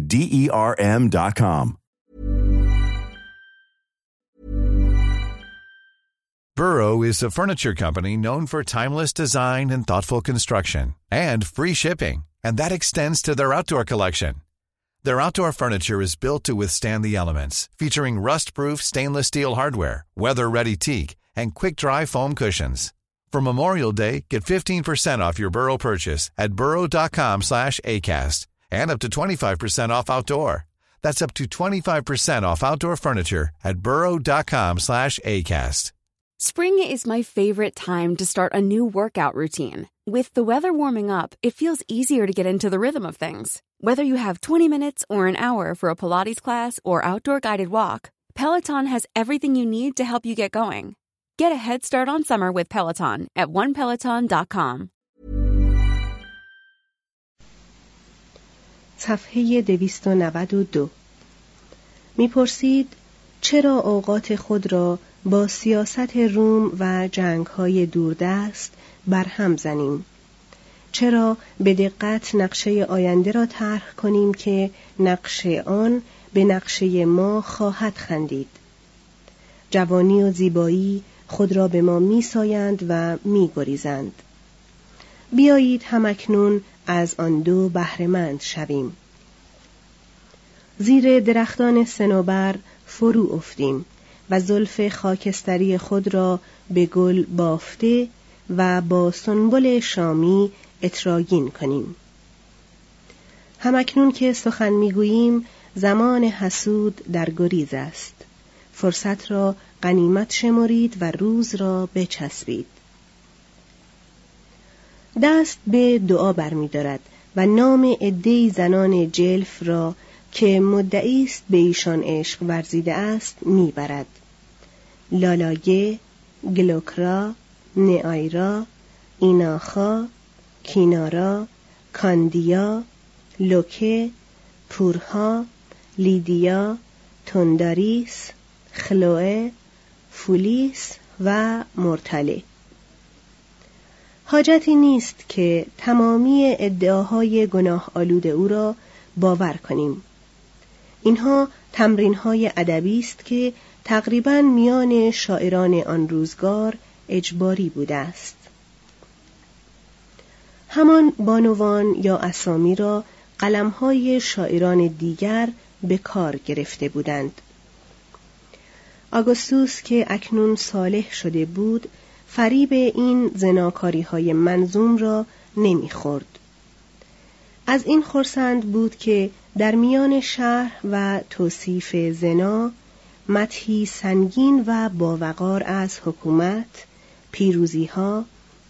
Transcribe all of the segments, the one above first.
D E R M.com. Burrow is a furniture company known for timeless design and thoughtful construction and free shipping, and that extends to their outdoor collection. Their outdoor furniture is built to withstand the elements, featuring rust-proof stainless steel hardware, weather-ready teak, and quick-dry foam cushions. For Memorial Day, get 15% off your Burrow purchase at burrow.com slash ACAST and up to 25% off outdoor. That's up to 25% off outdoor furniture at burrow.com slash ACAST. Spring is my favorite time to start a new workout routine. With the weather warming up, it feels easier to get into the rhythm of things. Whether you have 20 minutes or an hour for a Pilates class or outdoor guided walk, Peloton has everything you need to help you get going. Get a head start on summer with Peloton at onepeloton.com. صفحه 292 می‌پرسید چرا اوقات خود را با سیاست روم و جنگهای دوردست برهم زنیم؟ چرا به دقت نقشه آینده را طرح کنیم که نقشه آن به نقشه ما خواهد خندید؟ جوانی و زیبایی خود را به ما میسایند و میگریزند. بیایید همکنون از آن دو بهرهمند شویم. زیر درختان سنوبر فرو افتیم و زلف خاکستری خود را به گل بافته و با سنبل شامی اتراگین کنیم. همکنون که سخن می‌گوییم زمان حسود در گریز است. فرصت را غنیمت شمرید و روز را بچسبید. دست به دعا برمیدارد و نام عدهای زنان جلف را که مدعی است به ایشان عشق ورزیده است می‌برد. لالاگه گلوکرا نعایرا ایناخا کینارا کاندیا لوکه پورها لیدیا تنداریس خلوه فولیس و مرتله. حاجتی نیست که تمامی ادعاهای گناه آلود او را باور کنیم. اینها تمرین های ادبی است که تقریبا میان شاعران آن روزگار اجباری بوده است. همان بانوان یا اسامی را قلمهای شاعران دیگر به کار گرفته بودند. آگوستوس که اکنون صالح شده بود فریب این زناکاری های منظوم را نمی‌خورد. از این خورسند بود که در میان شهر و توصیف زنا متحی سنگین و باوقار از حکومت پیروزی ها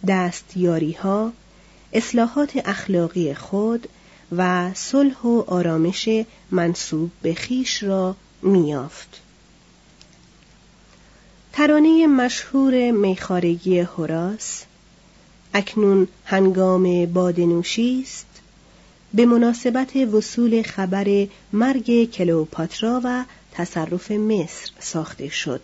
دستیاری ها اصلاحات اخلاقی خود و صلح و آرامش منصوب به خیش را میافت. ترانه مشهور میخارگی هوراس اکنون هنگام بادنوشی است به مناسبت وصول خبر مرگ کلوپاترا و تصرف مصر ساخته شد.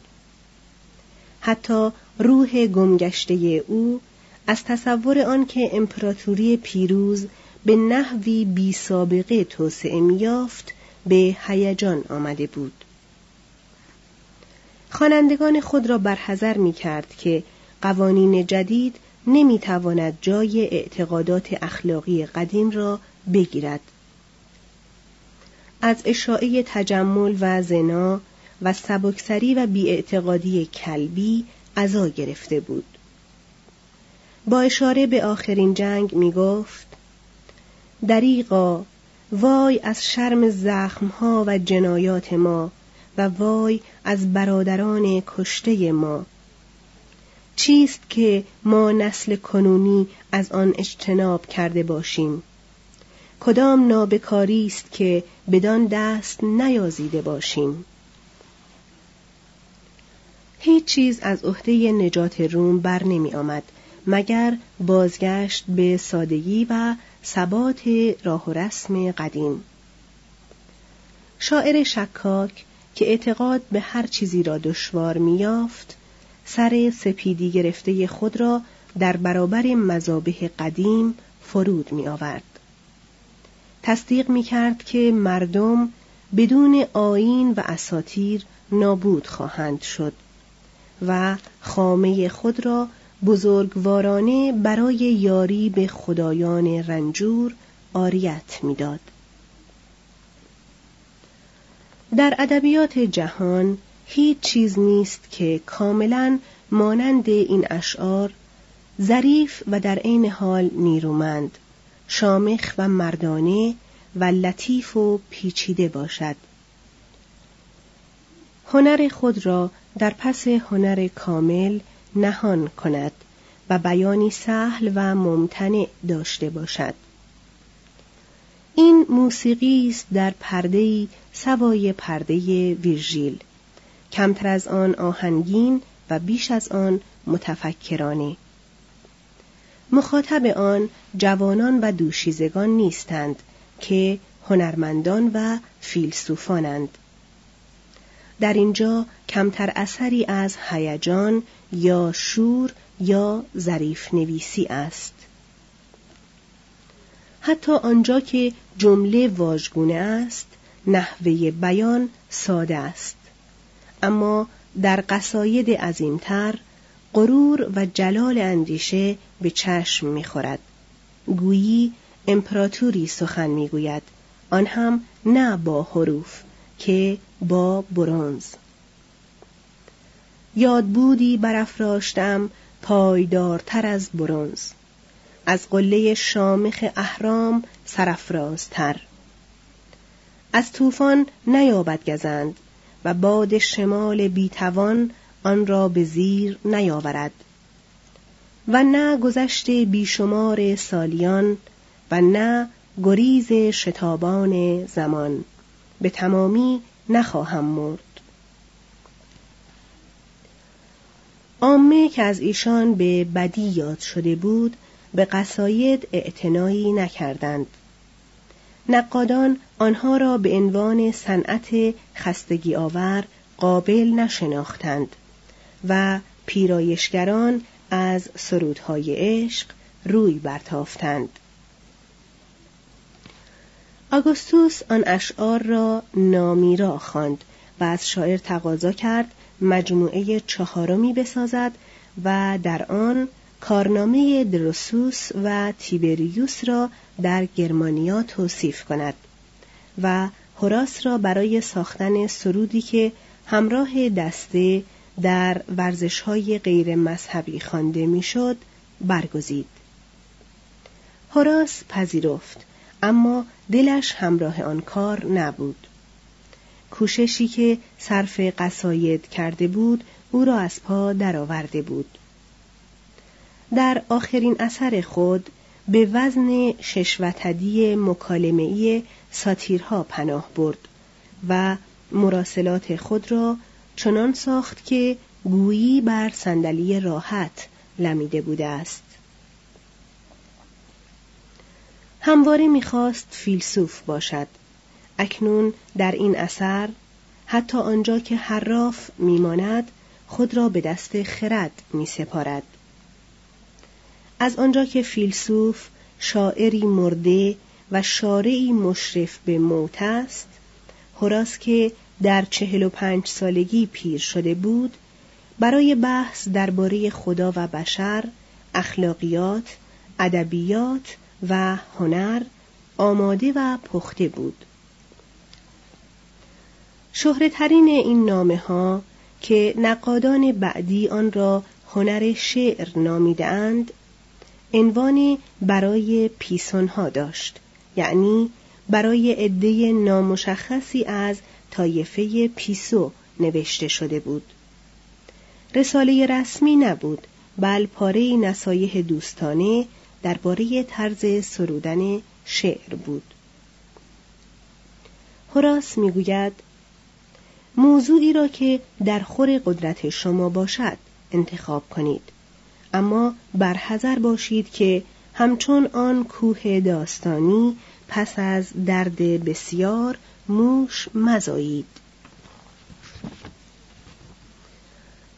حتی روح گمگشته او از تصور آنکه امپراتوری پیروز به نحوی بی سابقه توسعه میافت به هیجان آمده بود. خوانندگان خود را برحذر می کرد که قوانین جدید نمی تواند جای اعتقادات اخلاقی قدیم را بگیرد. از اشاعه تجمل و زنا و سبکسری و بیاعتقادی کلبی عزا گرفته بود. با اشاره به آخرین جنگ می گفت دریقا وای از شرم زخمها و جنایات ما و وای از برادران کشته ما. چیست که ما نسل کنونی از آن اجتناب کرده باشیم؟ کدام نابکاری است که بدان دست نیازیده باشیم؟ هیچ چیز از عهده نجات روم بر نمی آمد مگر بازگشت به سادگی و ثبات راه و رسم قدیم. شاعر شکاک که اعتقاد به هر چیزی را دشوار میافت سر سپیدی گرفته خود را در برابر مذابه قدیم فرود می آورد. تصدیق می کرد که مردم بدون آین و اساتیر نابود خواهند شد و خامه خود را بزرگوارانه برای یاری به خدایان رنجور آریت می‌داد. در ادبیات جهان هیچ چیز نیست که کاملا مانند این اشعار ظریف و در عین حال نیرومند شامخ و مردانه و لطیف و پیچیده باشد. هنر خود را در پس هنر کامل نهان کند و بیانی سهل و ممتنع داشته باشد. این موسیقی است در پرده سوای پرده ویرژیل. کمتر از آن آهنگین و بیش از آن متفکرانه. مخاطب آن جوانان و دوشیزگان نیستند که هنرمندان و فیلسوفانند. در اینجا کمتر اثری از هیجان یا شور یا ظریف نویسی است. حتی آنجا که جمله واژگونه است نحوه بیان ساده است. اما در قصاید عظیمتر غرور و جلال اندیشه به چشم می‌خورد. گویی امپراتوری سخن می‌گوید. آن هم نه با حروف که با برونز یاد بودی برافراشتم پایدارتر از برونز از قله شامخ اهرام سرافرازتر. از طوفان نیابد گزند و باد شمال بیتوان آن را به زیر نیاورد. و نه گذشت بیشمار سالیان و نه گریز شتابان زمان. به تمامی نخواهم مرد. عامه که از ایشان به بدی یاد شده بود به قصاید اعتنایی نکردند. نقادان آنها را به عنوان صنعت خستگی آور قابل نشناختند و پیرایشگران از سرودهای عشق روی برتافتند. آگوستوس آن اشعار را نامیرا خواند و از شاعر تقاضا کرد مجموعه چهارمی بسازد و در آن کارنامه دروسوس و تیبریوس را در گرمانیا توصیف کند و هوراس را برای ساختن سرودی که همراه دسته در ورزشهای غیر مذهبی خوانده می‌شد برگزید. هوراس پذیرفت اما دلش همراه آن کار نبود کوششی که صرف قصاید کرده بود او را از پا درآورده بود در آخرین اثر خود به وزن ششوتدی مکالمه‌ای ساتیرها پناه برد و مراسلات خود را چنان ساخت که گویی بر صندلی راحت لمیده بوده است همواره می‌خواست فیلسوف باشد اکنون در این اثر حتی آنجا که حراف میماند خود را به دست خرد می سپارد. از آنجا که فیلسوف شاعری مرده و شارعی مشرف به موت است هراس که در چهل و پنج سالگی پیر شده بود برای بحث درباره خدا و بشر اخلاقیات ادبیات و هنر آماده و پخته بود. شهرترین این نامه ها که نقادان بعدی آن را هنر شعر نامیدند عنوانی برای پیسون ها داشت یعنی برای عده نامشخصی از طایفه پیسو نوشته شده بود. رساله رسمی نبود بل پاره نصایح دوستانه درباره طرز سرودن شعر بود. هراس می‌گوید موضوعی را که در خور قدرت شما باشد انتخاب کنید. اما برحذر باشید که همچون آن کوه داستانی پس از درد بسیار موش مزایید.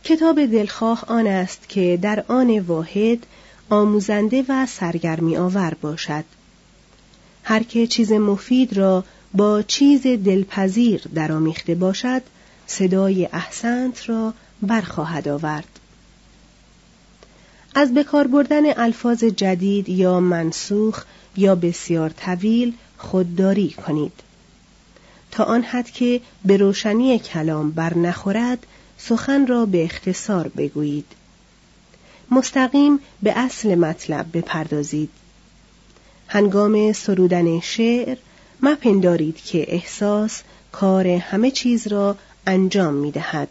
کتاب دلخواه آن است که در آن واحد آموزنده و سرگرمی آور باشد. هر که چیز مفید را با چیز دلپذیر درآمیخته باشد صدای احسنت را برخواهد آورد. از بکار بردن الفاظ جدید یا منسوخ یا بسیار طویل خودداری کنید. تا آن حد که به روشنی کلام بر نخورد سخن را به اختصار بگویید. مستقیم به اصل مطلب بپردازید. هنگام سرودن شعر مپندارید که احساس کار همه چیز را انجام می دهد.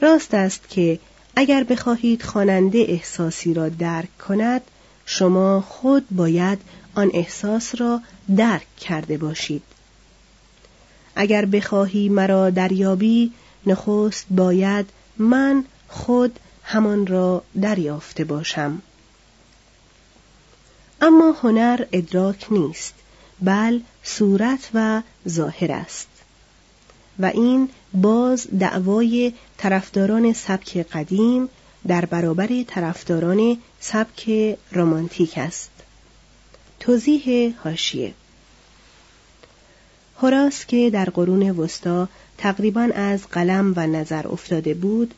راست است که اگر بخواهید خواننده احساسی را درک کند شما خود باید آن احساس را درک کرده باشید. اگر بخواهی مرا دریابی نخست باید من خود همان را دریافته باشم. اما هنر ادراک نیست بل صورت و ظاهر است. و این باز دعوای طرفداران سبک قدیم در برابر طرفداران سبک رمانتیک است. توضیح هاشیه هراس که در قرون وسطا تقریبا از قلم و نظر افتاده بود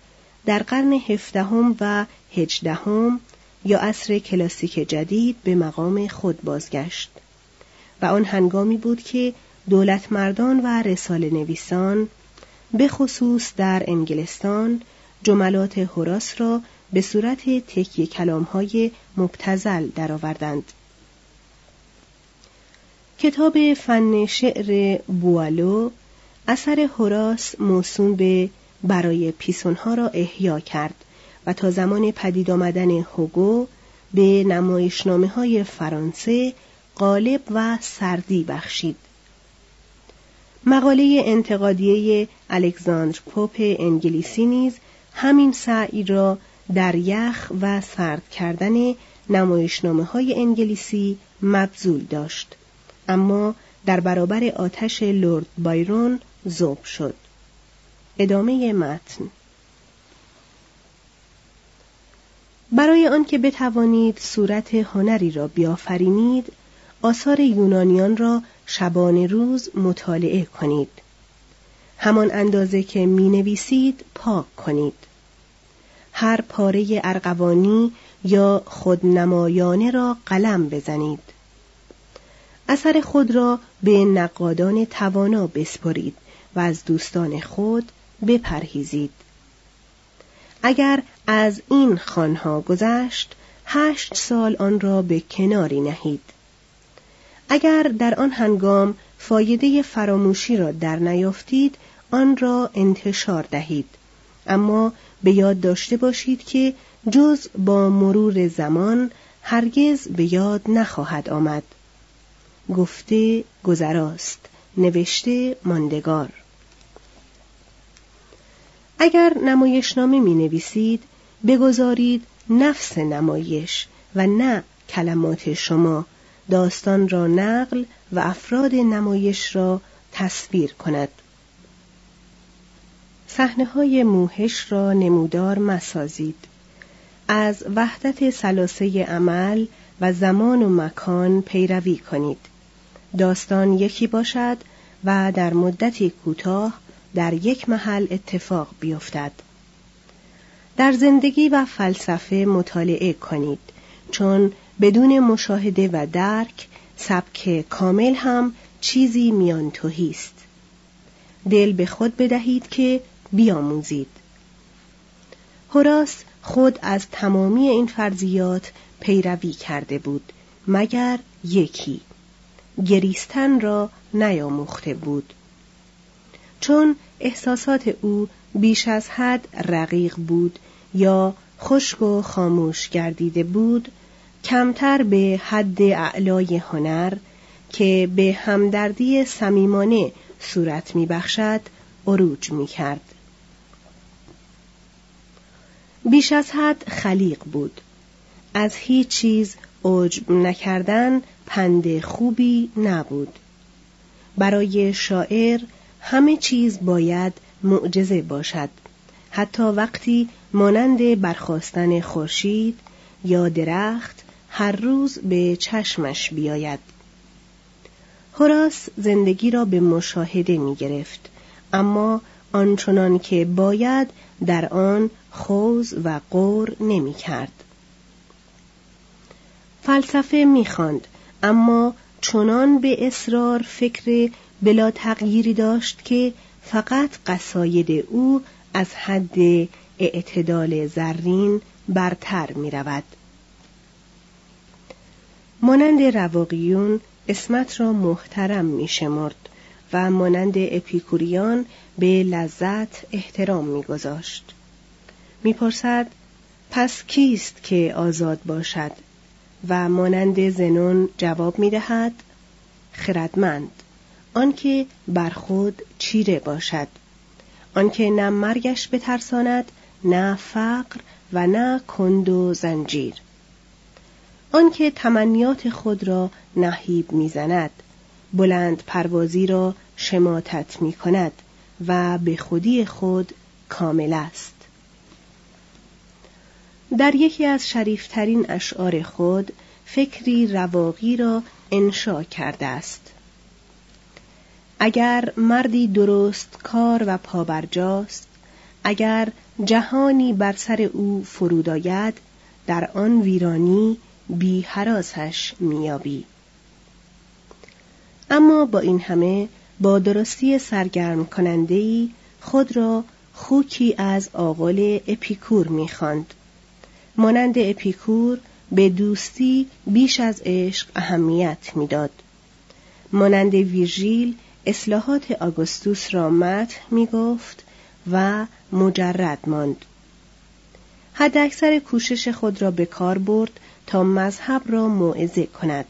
در قرن هفدهم و هجدهم یا عصر کلاسیک جدید به مقام خود بازگشت و آن هنگامی بود که دولت مردان و رسال نویسان به خصوص در انگلستان جملات هراس را به صورت تکیه کلام های مبتزل درآوردند. کتاب فن شعر بوالو اثر هراس موسوم به برای پیسونها را احیا کرد و تا زمان پدید آمدن هوگو به نمایشنامه های فرانسه غالب و سردی بخشید. مقاله انتقادیه الکساندر پوپ انگلیسی نیز همین سعی را در یخ و سرد کردن نمایشنامه های انگلیسی مبذول داشت. اما در برابر آتش لورد بایرون زوب شد. ادامه متن. برای آنکه بتوانید صورت هنری را بیافرینید آثار یونانیان را شبانه روز مطالعه کنید. همان اندازه که می نویسید پاک کنید. هر پاره ارغوانی یا خودنمایانه را قلم بزنید. اثر خود را به نقادان توانا بسپرید و از دوستان خود بپرهیزید. اگر از این خانها گذشت هشت سال آن را به کناری نهید. اگر در آن هنگام فایده فراموشی را در نیافتید آن را انتشار دهید. اما به یاد داشته باشید که جز با مرور زمان هرگز به یاد نخواهد آمد. گفته گذراست. نوشته ماندگار. اگر نمایشنامه می نویسید بگذارید نفس نمایش و نه کلمات شما داستان را نقل و افراد نمایش را تصویر کند. صحنه های موهش را نمودار مسازید. از وحدت سلاسه عمل و زمان و مکان پیروی کنید. داستان یکی باشد و در مدتی کوتاه در یک محل اتفاق بیفتد. در زندگی و فلسفه مطالعه کنید چون بدون مشاهده و درک سبک کامل هم چیزی میان است. دل به خود بدهید که بیاموزید. هراس خود از تمامی این فرضیات پیروی کرده بود مگر یکی. گریستن را نیاموخته بود. چون احساسات او بیش از حد رقیق بود یا خشک و خاموش گردیده بود کمتر به حد اعلای هنر که به همدردی صمیمانه صورت میبخشد عروج می‌کرد. بیش از حد خلیق بود. از هیچ چیز عجب نکردن پند خوبی نبود. برای شاعر همه چیز باید معجزه باشد. حتی وقتی مانند برخواستن خورشید یا درخت هر روز به چشمش بیاید هراس زندگی را به مشاهده می گرفت اما آنچنان که باید در آن خوز و قور نمی کرد. فلسفه می خاند، اما چنان به اصرار فکر بلا تغییری داشت که فقط قصاید او از حد اعتدال زرین برتر می رود. مانند رواقیون اسمت را محترم می شمرد و مانند اپیکوریان به لذت احترام می گذاشت. می پرسد پس کیست که آزاد باشد؟ و مانند زنون جواب می دهد خردمند آنکه بر خود چیره باشد. آنکه نه مرگش بترساند نه فقر و نه کند و زنجیر. آنکه تمنیات خود را نهیب می‌زند. بلند پروازی را شماتت می کند و به خودی خود کامل است. در یکی از شریفترین اشعار خود فکری رواقی را انشا کرده است. اگر مردی درست کار و پابرجاست اگر جهانی بر سر او فرود آید در آن ویرانی بی حراسش میابی اما با این همه با درستی سرگرم کننده خود را خوکی از آقل اپیکور می‌خواند. مانند اپیکور به دوستی بیش از عشق اهمیت می‌داد. مانند ویرژیل اصلاحات آگوستوس را متح می گفت و مجرد ماند. حد اکثر کوشش خود را به کار برد تا مذهب را موعظه کند.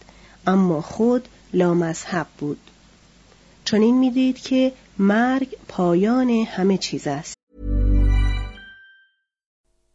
اما خود لامذهب بود. چون این می‌دید که مرگ پایان همه چیز است.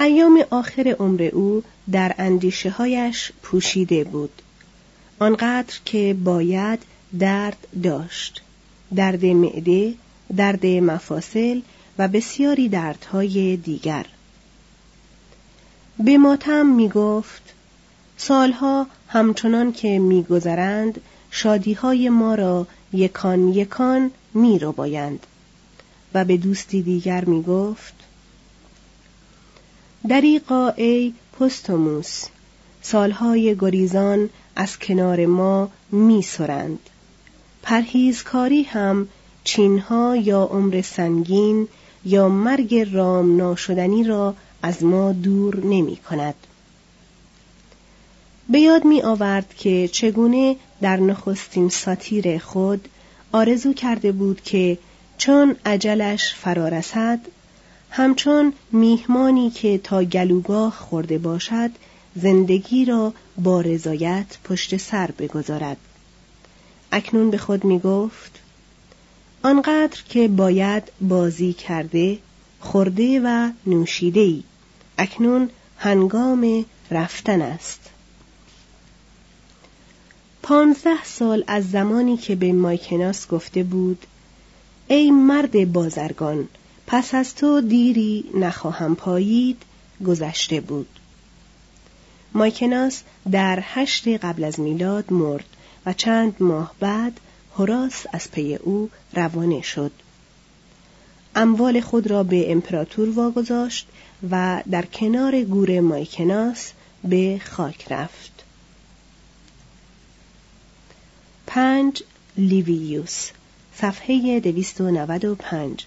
ایام آخر عمر او در اندیشه هایش پوشیده بود. آنقدر که باید درد داشت. درد معده، درد مفاصل و بسیاری دردهای دیگر. به ماتم می گفت سالها همچنان که میگذرند شادیهای ما را یکان یکان می رو بایند. و به دوستی دیگر می گفت دریقا ای پستوموس سالهای گریزان از کنار ما می سرند. پرهیزکاری هم چینها یا عمر سنگین یا مرگ رام ناشدنی را از ما دور نمی کند. به یاد می آورد که چگونه در نخستین ساتیر خود آرزو کرده بود که چون عجلش فرا رسد همچون میهمانی که تا گلوگاه خورده باشد زندگی را با رضایت پشت سر بگذارد. اکنون به خود می گفت آنقدر که باید بازی کرده خورده و نوشیده ای اکنون هنگام رفتن است. پانزده سال از زمانی که به مایکناس گفته بود ای مرد بازرگان پس از تو دیری نخواهم پایید گذشته بود. مایکناس در هشت قبل از میلاد مرد و چند ماه بعد هراس از پی او روانه شد. اموال خود را به امپراتور واگذاشت و در کنار گور مایکناس به خاک رفت. پنج لیویوس صفحه 295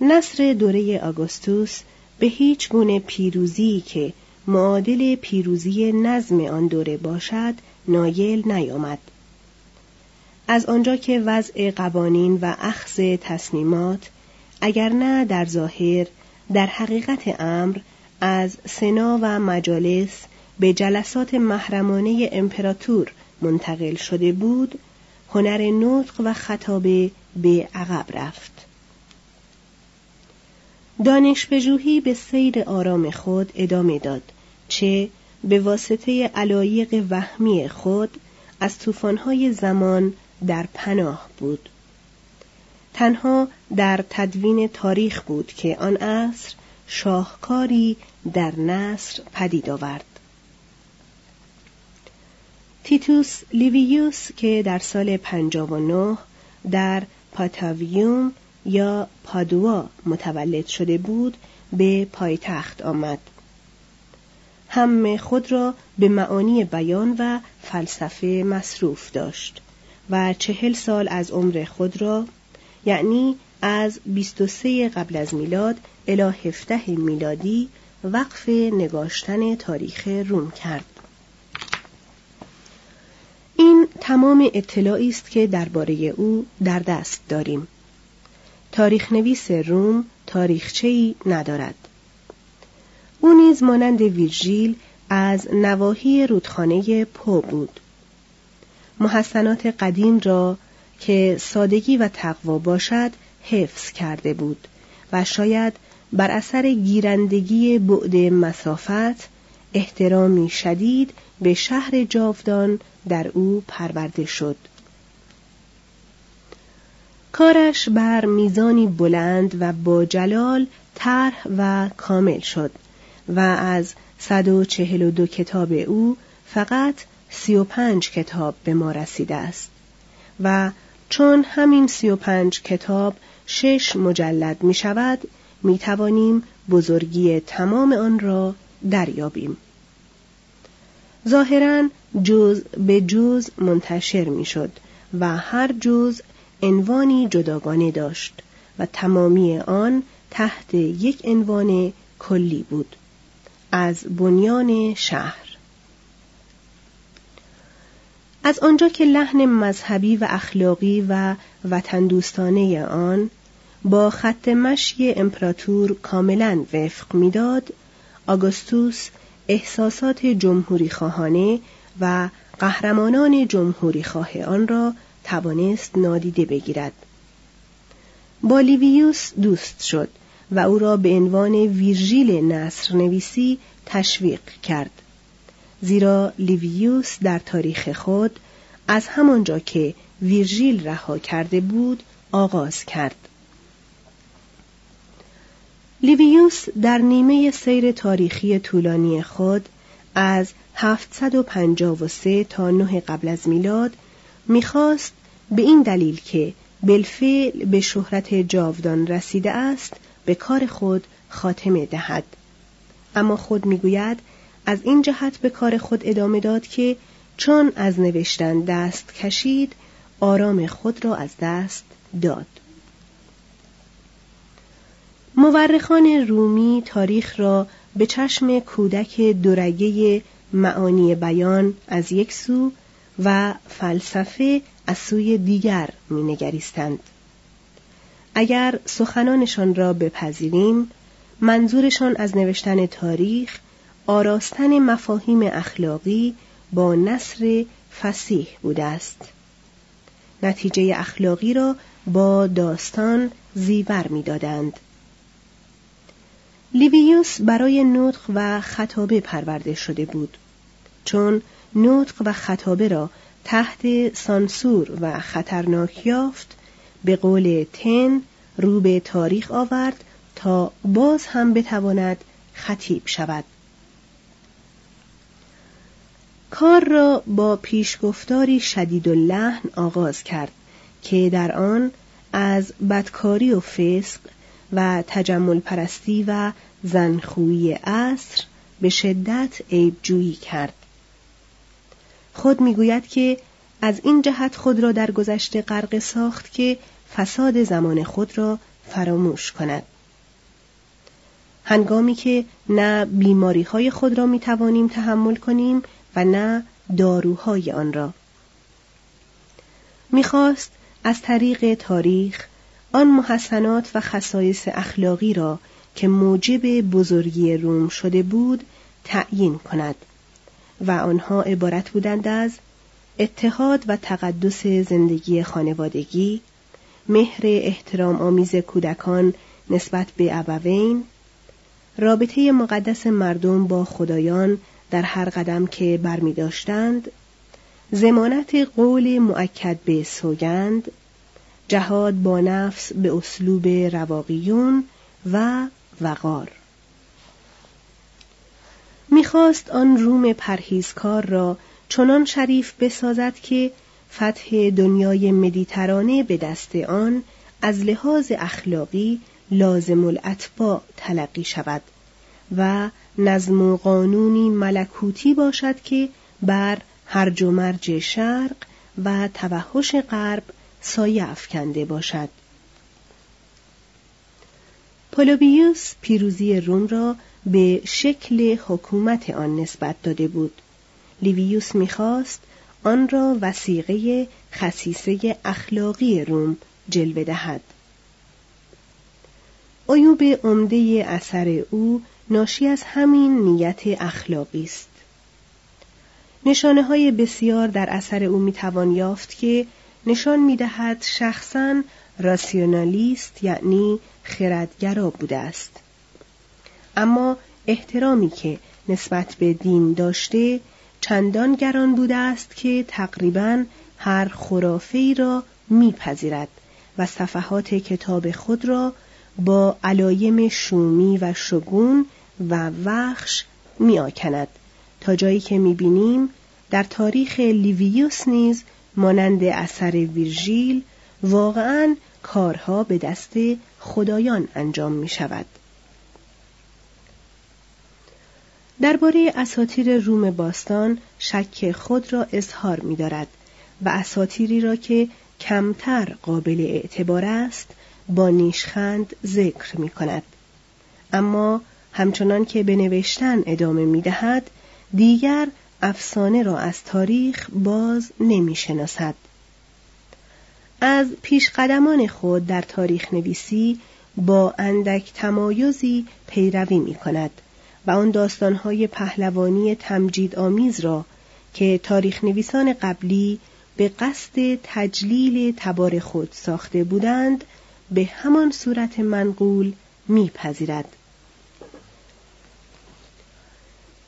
نصر دوره آگوستوس به هیچ گونه پیروزی که معادل پیروزی نظم آن دوره باشد نایل نیامد. از آنجا که وضع قوانین و اخذ تصمیمات اگر نه در ظاهر در حقیقت امر از سنا و مجالس به جلسات محرمانه امپراتور منتقل شده بود هنر نطق و خطابه به عقب رفت. دانش پژوهی به سیر آرام خود ادامه داد چه به واسطه علایق وهمی خود از طوفان‌های زمان در پناه بود. تنها در تدوین تاریخ بود که آن عصر شاهکاری در نصر پدید آورد. تیتوس لیویوس که در سال 59 در پاتاویوم یا پادوا متولد شده بود به پایتخت آمد هم خود را به معانی بیان و فلسفه مصروف داشت و چهل سال از عمر خود را یعنی از 23 قبل از میلاد الی 17 میلادی وقف نگاشتن تاریخ روم کرد. این تمام اطلاعی است که درباره او در دست داریم. تاریخ نویس روم تاریخچه‌ای ندارد. او نیز مانند ویرژیل از نواحی رودخانه پو بود. محسنات قدیم را که سادگی و تقوا باشد حفظ کرده بود و شاید بر اثر گیرندگی بعد مسافت احترامی شدید به شهر جاودان در او پرورده شد کارش بر میزانی بلند و با جلال طرح و کامل شد و از 142 کتاب او فقط 35 کتاب به ما رسیده است و چون همین 35 کتاب شش مجلد می شود می توانیم بزرگی تمام آن را دریابیم. ظاهرا جز به جز منتشر می شد و هر جز عنوانی جداگانه داشت و تمامی آن تحت یک عنوان کلی بود از بنیان شهر. از آنجا که لحن مذهبی و اخلاقی و وطن دوستانه آن با خط مشی امپراتور کاملا وفق می‌داد آگوستوس احساسات جمهوری خواهانه و قهرمانان جمهوری خواه آن را توانست نادیده بگیرد. با لیویوس دوست شد و او را به عنوان ویرژیل نصر نویسی تشویق کرد. زیرا لیویوس در تاریخ خود از همانجا که ویرژیل رها کرده بود آغاز کرد. لیویوس در نیمه سیر تاریخی طولانی خود از 753 تا 9 قبل از میلاد می‌خواست به این دلیل که بالفعل به شهرت جاودان رسیده است به کار خود خاتمه دهد. اما خود می‌گوید از این جهت به کار خود ادامه داد که چون از نوشتن دست کشید آرام خود را از دست داد. مورخان رومی تاریخ را به چشم کودک دورگه معانی بیان از یک سو و فلسفه از سوی دیگر مینگریستند. اگر سخنانشان را بپذیریم منظورشان از نوشتن تاریخ آراستن مفاهیم اخلاقی با نصر فسیح بوده است. نتیجه اخلاقی را با داستان زیور می‌دادند. لیویوس برای نطق و خطابه پرورده شده بود چون نطق و خطابه را تحت سانسور و خطرناک یافت به قول تن رو به تاریخ آورد تا باز هم بتواند خطیب شود. کار را با پیشگفتاری شدید و لحن آغاز کرد که در آن از بدکاری و فسق و تجمل پرستی و زنخویی عصر به شدت عیبجویی کرد. خود می‌گوید که از این جهت خود را در گذشته غرق ساخت که فساد زمان خود را فراموش کند. هنگامی که نه بیماری های خود را می توانیم تحمل کنیم و نه داروهای آن را. می‌خواست از طریق تاریخ آن محسنات و خصایص اخلاقی را که موجب بزرگی روم شده بود تعیین کند. و آنها عبارت بودند از اتحاد و تقدس زندگی خانوادگی مهر احترام آمیز کودکان نسبت به ابوین رابطه مقدس مردم با خدایان در هر قدم که برمی داشتند زمانت قول معکد به سوگند جهاد با نفس به اسلوب رواقیون و وقار. می‌خواست آن روم پرهیزکار را چنان شریف بسازد که فتح دنیای مدیترانه به دست آن از لحاظ اخلاقی لازم الاتباع تلقی شود و نظم و قانونی ملکوتی باشد که بر هرج و مرج شرق و توحش غرب سایه افکنده باشد. پولوبیوس پیروزی روم را به شکل حکومت آن نسبت داده بود. لیویوس می‌خواست آن را وسیقه خصیصه اخلاقی روم جلوه دهد. عیوب عمده اثر او ناشی از همین نیت اخلاقی است. نشانه های بسیار در اثر او می‌توان یافت که نشان می‌دهد شخصا راسیونالیست یعنی خردگرا بوده است. اما احترامی که نسبت به دین داشته چندان گران بوده است که تقریبا هر خرافه را میپذیرد و صفحات کتاب خود را با علایم شومی و شگون و وخش میآکند تا جایی که می‌بینیم در تاریخ لیویوس نیز مانند اثر ویرژیل واقعا کارها به دست خدایان انجام می شود. درباره اساتیر روم باستان شک خود را اظهار می دارد و اساتیری را که کمتر قابل اعتبار است با نیشخند ذکر می کند. اما همچنان که به نوشتن ادامه می دهد دیگر افسانه را از تاریخ باز نمی شناسد. از پیشقدمان خود در تاریخ نویسی با اندک تمایزی پیروی می کند و آن داستانهای پهلوانی تمجید آمیز را که تاریخ نویسان قبلی به قصد تجلیل تبار خود ساخته بودند به همان صورت منقول میپذیرد.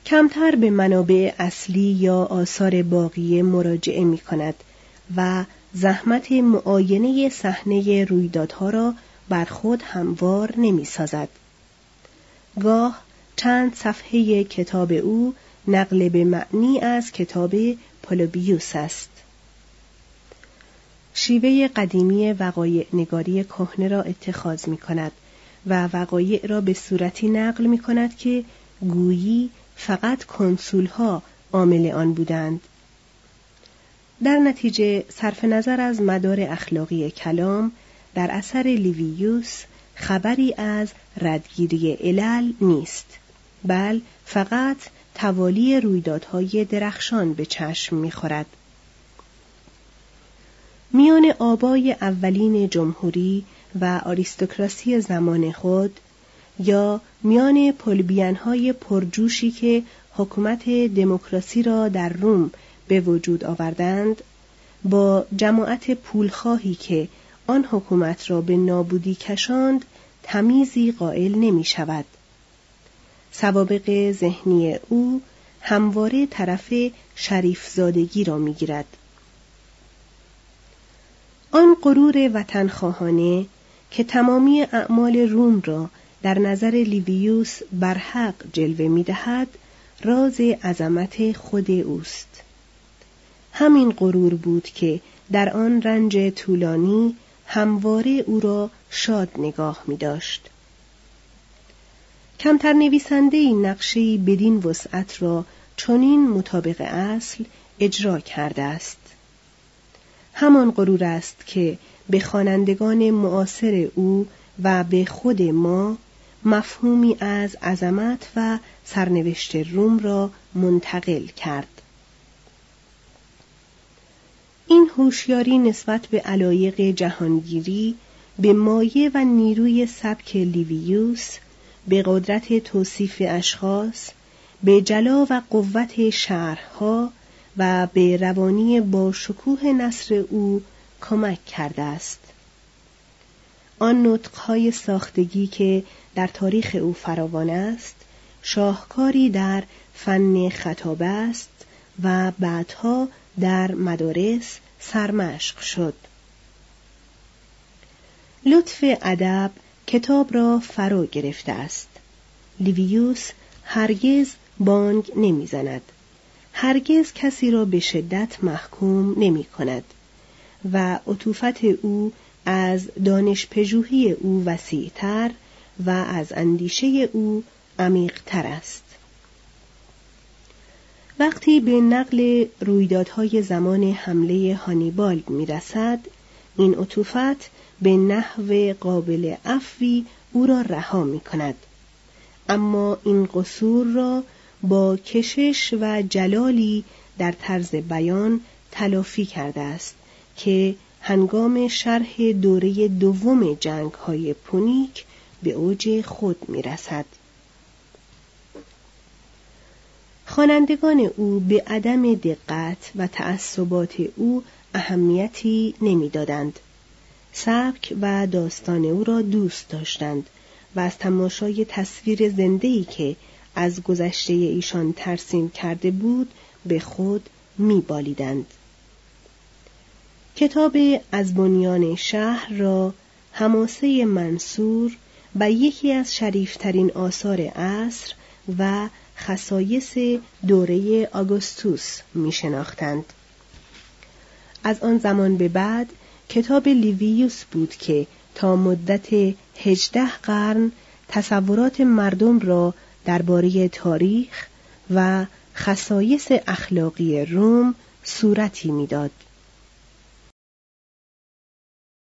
کمتر به منابع اصلی یا آثار باقیه مراجعه می کند و زحمت معاینه صحنه رویدادها را بر خود هموار نمی سازد. گاه چند صفحه کتاب او نقل به معنی از کتاب پولوبیوس است. شیوه قدیمی وقایع نگاری کهنه را اتخاذ می کند و وقایع را به صورتی نقل می کند که گویی فقط کنسولها عامل آن بودند در نتیجه صرف نظر از مدار اخلاقی کلام در اثر لیویوس خبری از ردگیری علل نیست بل فقط توالی رویدادهای درخشان به چشم می‌خورد میان آبای اولین جمهوری و آریستوکراسی زمان خود یا میان پلبیانهای پرجوشی که حکومت دموکراسی را در روم به وجود آوردند با جماعت پولخواهی که آن حکومت را به نابودی کشاند تمیزی قائل نمی شود. سوابق ذهنی او همواره طرف شریف زادگی را می گیرد. آن غرور وطنخواهانه که تمامی اعمال روم را در نظر لیویوس برحق جلوه می دهد راز عظمت خود اوست. همین غرور بود که در آن رنج طولانی همواره او را شاد نگاه می داشت. کمتر نویسنده این نقشی بدین وسعت را چنین مطابق اصل اجرا کرده است. همان غرور است که به خوانندگان معاصر او و به خود ما مفهومی از عظمت و سرنوشت روم را منتقل کرد. این هوشیاری نسبت به علایق جهانگیری به مایه و نیروی سبک لیویوس به قدرت توصیف اشخاص به جلا و قوت شهرها و به روانی با شکوه نصر او کمک کرده است. آن نطقهای ساختگی که در تاریخ او فراوان است شاهکاری در فن خطابه است و بعدها در مدارس سرمشق شد. لطف ادب کتاب را فرا گرفته است. لیویوس هرگز بانگ نمی‌زند. هرگز کسی را به شدت محکوم نمی کند و عطوفت او از دانش پژوهی او وسیعتر و از اندیشه او عمیقتر است. وقتی به نقل رویدادهای زمان حمله هانیبال می‌رسد این عطوفت به نحو قابل عفوی او را رها می کند اما این قصور را با کشش و جلالی در طرز بیان تلافی کرده است که هنگام شرح دوره دوم جنگ های پونیک به اوج خود می رسد. خوانندگان او به عدم دقت و تعصبات او اهمیتی نمی‌دادند. سبک و داستان او را دوست داشتند و از تماشای تصویر زنده‌ای که از گذشته ایشان ترسیم کرده بود به خود میبالیدند. کتاب از بنیان شهر را هماسه منصور و یکی از شریفترین آثار عصر و خصایص دوره آگوستوس می شناختند. از آن زمان به بعد کتاب لیویوس بود که تا مدت هجده قرن تصورات مردم را درباره تاریخ و خصایص اخلاقی روم صورتی می‌داد.